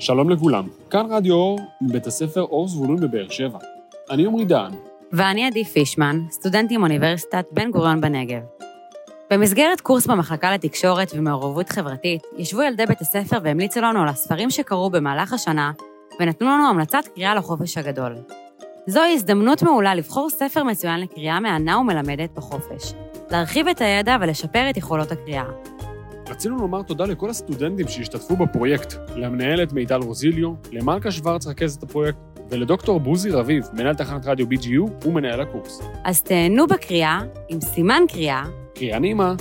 שלום לכולם, כאן רדיו אור, מבית הספר אור זבולון בבאר שבע. אני עמרי דהן. ואני עדי פישמן, סטודנט עם אוניברסיטת בן גוריון בנגב. במסגרת קורס במחלקה לתקשורת ומעורבות חברתית, ישבו ילדי בית הספר והמליצו לנו על הספרים שקראו במהלך השנה, ונתנו לנו המלצת קריאה לחופש הגדול. זוהי הזדמנות מעולה לבחור ספר מצוין לקריאה מהנה ומלמדת בחופש, להרחיב את הידע ולשפר את יכולות הקריאה. רצינו לומר תודה לכל הסטודנטים שהשתתפו בפרויקט, למנהלת מיטל רוזיליו, למלכה שוורץ רכזת הפרויקט, ולדוקטור בוזי רביב, מנהל תחנת רדיו BGU ומנהל הקורס. אז תהנו בקריאה, עם סימן קריאה, קריאה נעימה.